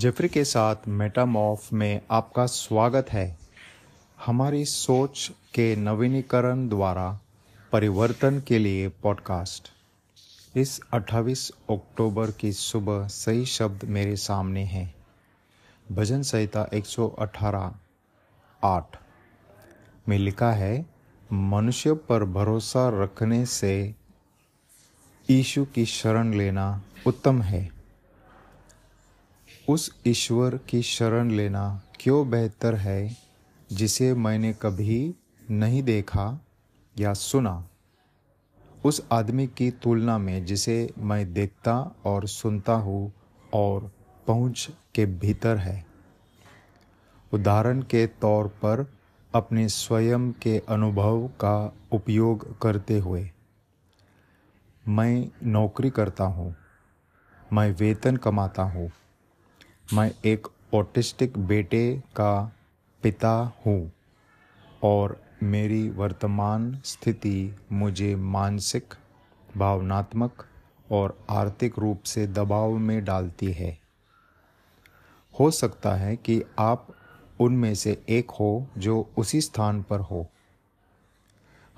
Jeffrey के साथ मेटामॉफ में आपका स्वागत है। हमारी सोच के नवीनीकरण द्वारा परिवर्तन के लिए पॉडकास्ट। इस 28 अक्टूबर की सुबह सही शब्द मेरे सामने हैं। भजन संहिता 118 आठ में लिखा है, मनुष्य पर भरोसा रखने से ईशु की शरण लेना उत्तम है। उस ईश्वर की शरण लेना क्यों बेहतर है, जिसे मैंने कभी नहीं देखा या सुना? उस आदमी की तुलना में, जिसे मैं देखता और सुनता हूँ, और पहुँच के भीतर है। उदाहरण के तौर पर, अपने स्वयं के अनुभव का उपयोग करते हुए, मैं नौकरी करता हूँ, मैं वेतन कमाता हूँ मैं एक ऑटिस्टिक बेटे का पिता हूँ और मेरी वर्तमान स्थिति मुझे मानसिक, भावनात्मक और आर्थिक रूप से दबाव में डालती है। हो सकता है कि आप उनमें से एक हो जो उसी स्थान पर हो।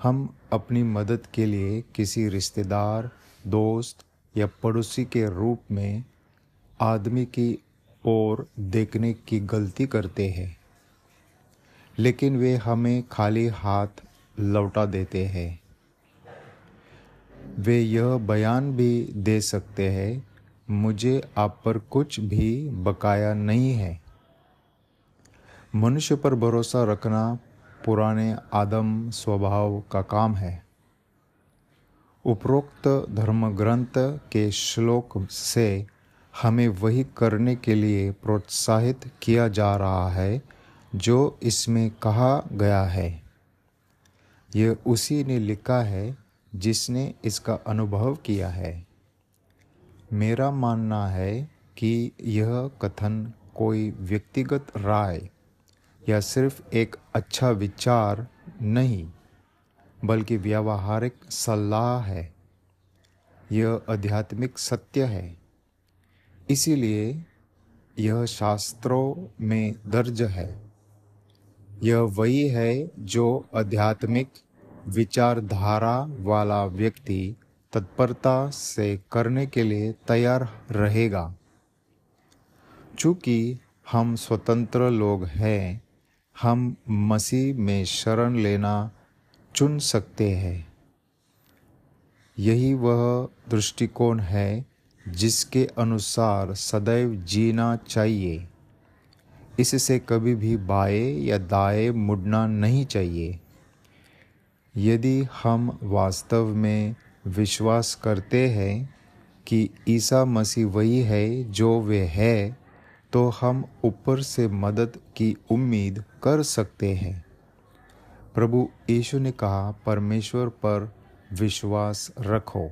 हम अपनी मदद के लिए किसी रिश्तेदार, दोस्त या पड़ोसी के रूप में आदमी की ओर देखने की गलती करते हैं। लेकिन वे हमें खाली हाथ लौटा देते हैं। वे यह बयान भी दे सकते हैं, मुझे आप पर कुछ भी बकाया नहीं है। मनुष्य पर भरोसा रखना पुराने आदम स्वभाव का काम है। उपरोक्त धर्म ग्रंथ के श्लोक से हमें वही करने के लिए प्रोत्साहित किया जा रहा है, जो इसमें कहा गया है। यह उसी ने लिखा है जिसने इसका अनुभव किया है। मेरा मानना है कि यह कथन कोई व्यक्तिगत राय या सिर्फ़ एक अच्छा विचार नहीं, बल्कि व्यावहारिक सलाह है। यह आध्यात्मिक सत्य है। इसीलिए यह शास्त्रों में दर्ज है। यह वही है जो आध्यात्मिक विचारधारा वाला व्यक्ति तत्परता से करने के लिए तैयार रहेगा। चूँकि हम स्वतंत्र लोग हैं, हम मसीह में शरण लेना चुन सकते हैं। यही वह दृष्टिकोण है जिसके अनुसार सदैव जीना चाहिए। इससे कभी भी बाएँ या दाएँ मुड़ना नहीं चाहिए। यदि हम वास्तव में विश्वास करते हैं कि ईसा मसीह वही है जो वे है तो हम ऊपर से मदद की उम्मीद कर सकते हैं। प्रभु यीशु ने कहा, परमेश्वर पर विश्वास रखो।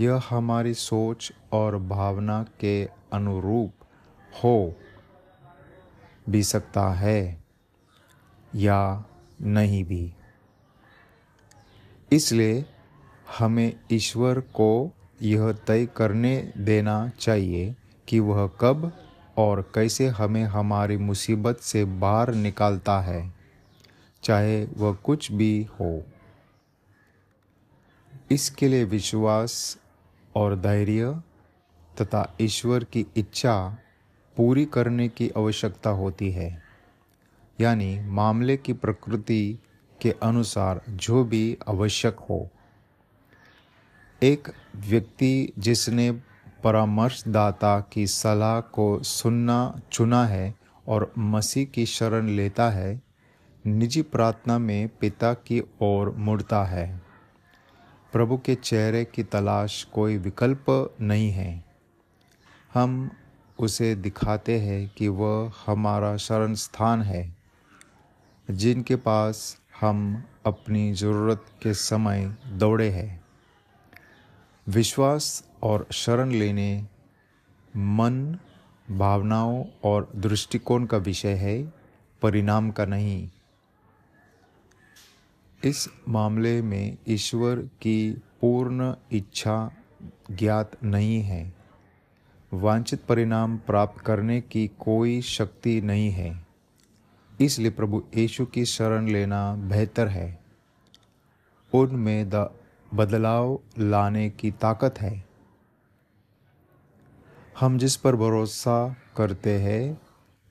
यह हमारी सोच और भावना के अनुरूप हो भी सकता है या नहीं भी। इसलिए हमें ईश्वर को यह तय करने देना चाहिए कि वह कब और कैसे हमें हमारी मुसीबत से बाहर निकालता है, चाहे वह कुछ भी हो। इसके लिए विश्वास और धैर्य तथा ईश्वर की इच्छा पूरी करने की आवश्यकता होती है। यानी मामले की प्रकृति के अनुसार जो भी आवश्यक हो। एक व्यक्ति जिसने परामर्शदाता की सलाह को सुनना, चुना है और मसीह की शरण लेता है, निजी प्रार्थना में पिता की ओर मुड़ता है। प्रभु के चेहरे की तलाश कोई विकल्प नहीं है। हम उसे दिखाते हैं कि वह हमारा शरण स्थान है, जिनके पास हम अपनी ज़रूरत के समय दौड़े हैं। विश्वास और शरण लेने मन, भावनाओं और दृष्टिकोण का विषय है, परिणाम का नहीं। इस मामले में ईश्वर की पूर्ण इच्छा ज्ञात नहीं है। वांछित परिणाम प्राप्त करने की कोई शक्ति नहीं है। इसलिए प्रभु यीशु की शरण लेना बेहतर है। उनमें द बदलाव लाने की ताकत है। हम जिस पर भरोसा करते हैं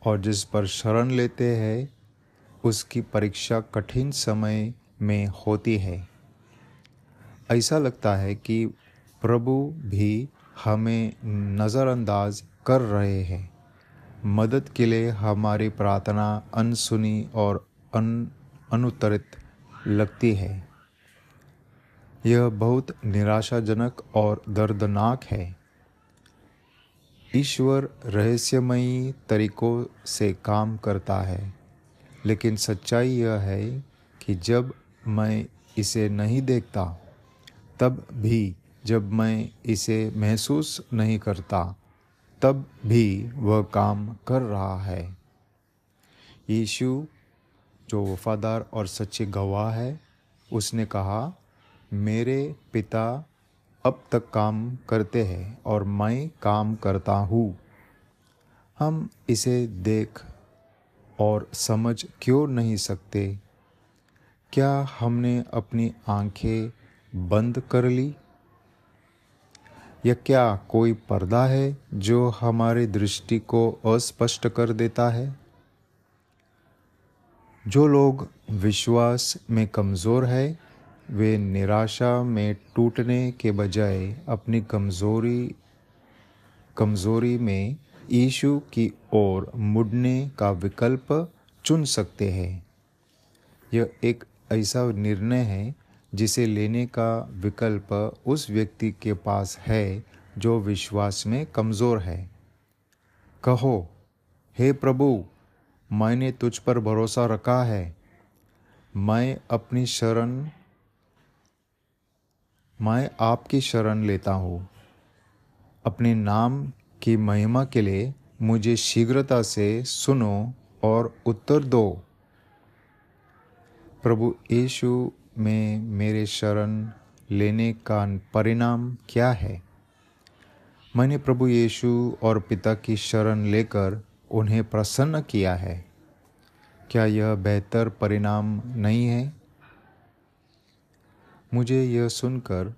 और जिस पर शरण लेते हैं, उसकी परीक्षा कठिन समय में होती है। ऐसा लगता है कि प्रभु भी हमें नज़रअंदाज कर रहे हैं। मदद के लिए हमारी प्रार्थना अनसुनी और अन, अनुत्तरित लगती है। यह बहुत निराशाजनक और दर्दनाक है। ईश्वर रहस्यमयी तरीकों से काम करता है, लेकिन सच्चाई यह है कि जब मैं इसे नहीं देखता, तब भी जब मैं इसे महसूस नहीं करता, तब भी वह काम कर रहा है। यीशु, जो वफादार और सच्चे गवाह है, उसने कहा, मेरे पिता अब तक काम करते हैं और मैं काम करता हूँ। हम इसे देख और समझ क्यों नहीं सकते? क्या हमने अपनी आँखें बंद कर ली? या क्या कोई पर्दा है जो हमारी दृष्टि को अस्पष्ट कर देता है? जो लोग विश्वास में कमज़ोर है, वे निराशा में टूटने के बजाय अपनी कमज़ोरी कमज़ोरी में यीशु की ओर मुड़ने का विकल्प चुन सकते हैं। यह एक ऐसा निर्णय है जिसे लेने का विकल्प उस व्यक्ति के पास है जो विश्वास में कमज़ोर है। कहो, हे प्रभु, मैंने तुझ पर भरोसा रखा है। मैं अपनी शरण, मैं आपकी शरण लेता हूँ। अपने नाम की महिमा के लिए मुझे शीघ्रता से सुनो और उत्तर दो। प्रभु यीशु में मेरे शरण लेने का परिणाम क्या है? मैंने प्रभु यीशु और पिता की शरण लेकर उन्हें प्रसन्न किया है। क्या यह बेहतर परिणाम नहीं है? मुझे यह सुनकर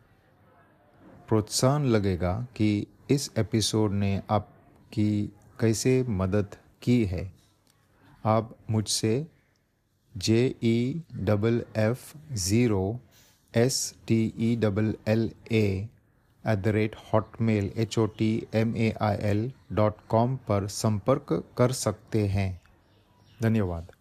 प्रोत्साहन लगेगा कि इस एपिसोड ने आपकी कैसे मदद की है। आप मुझसे J E double F zero S T E double L at the rate Hotmail H O T M A I L dot com पर संपर्क कर सकते हैं धन्यवाद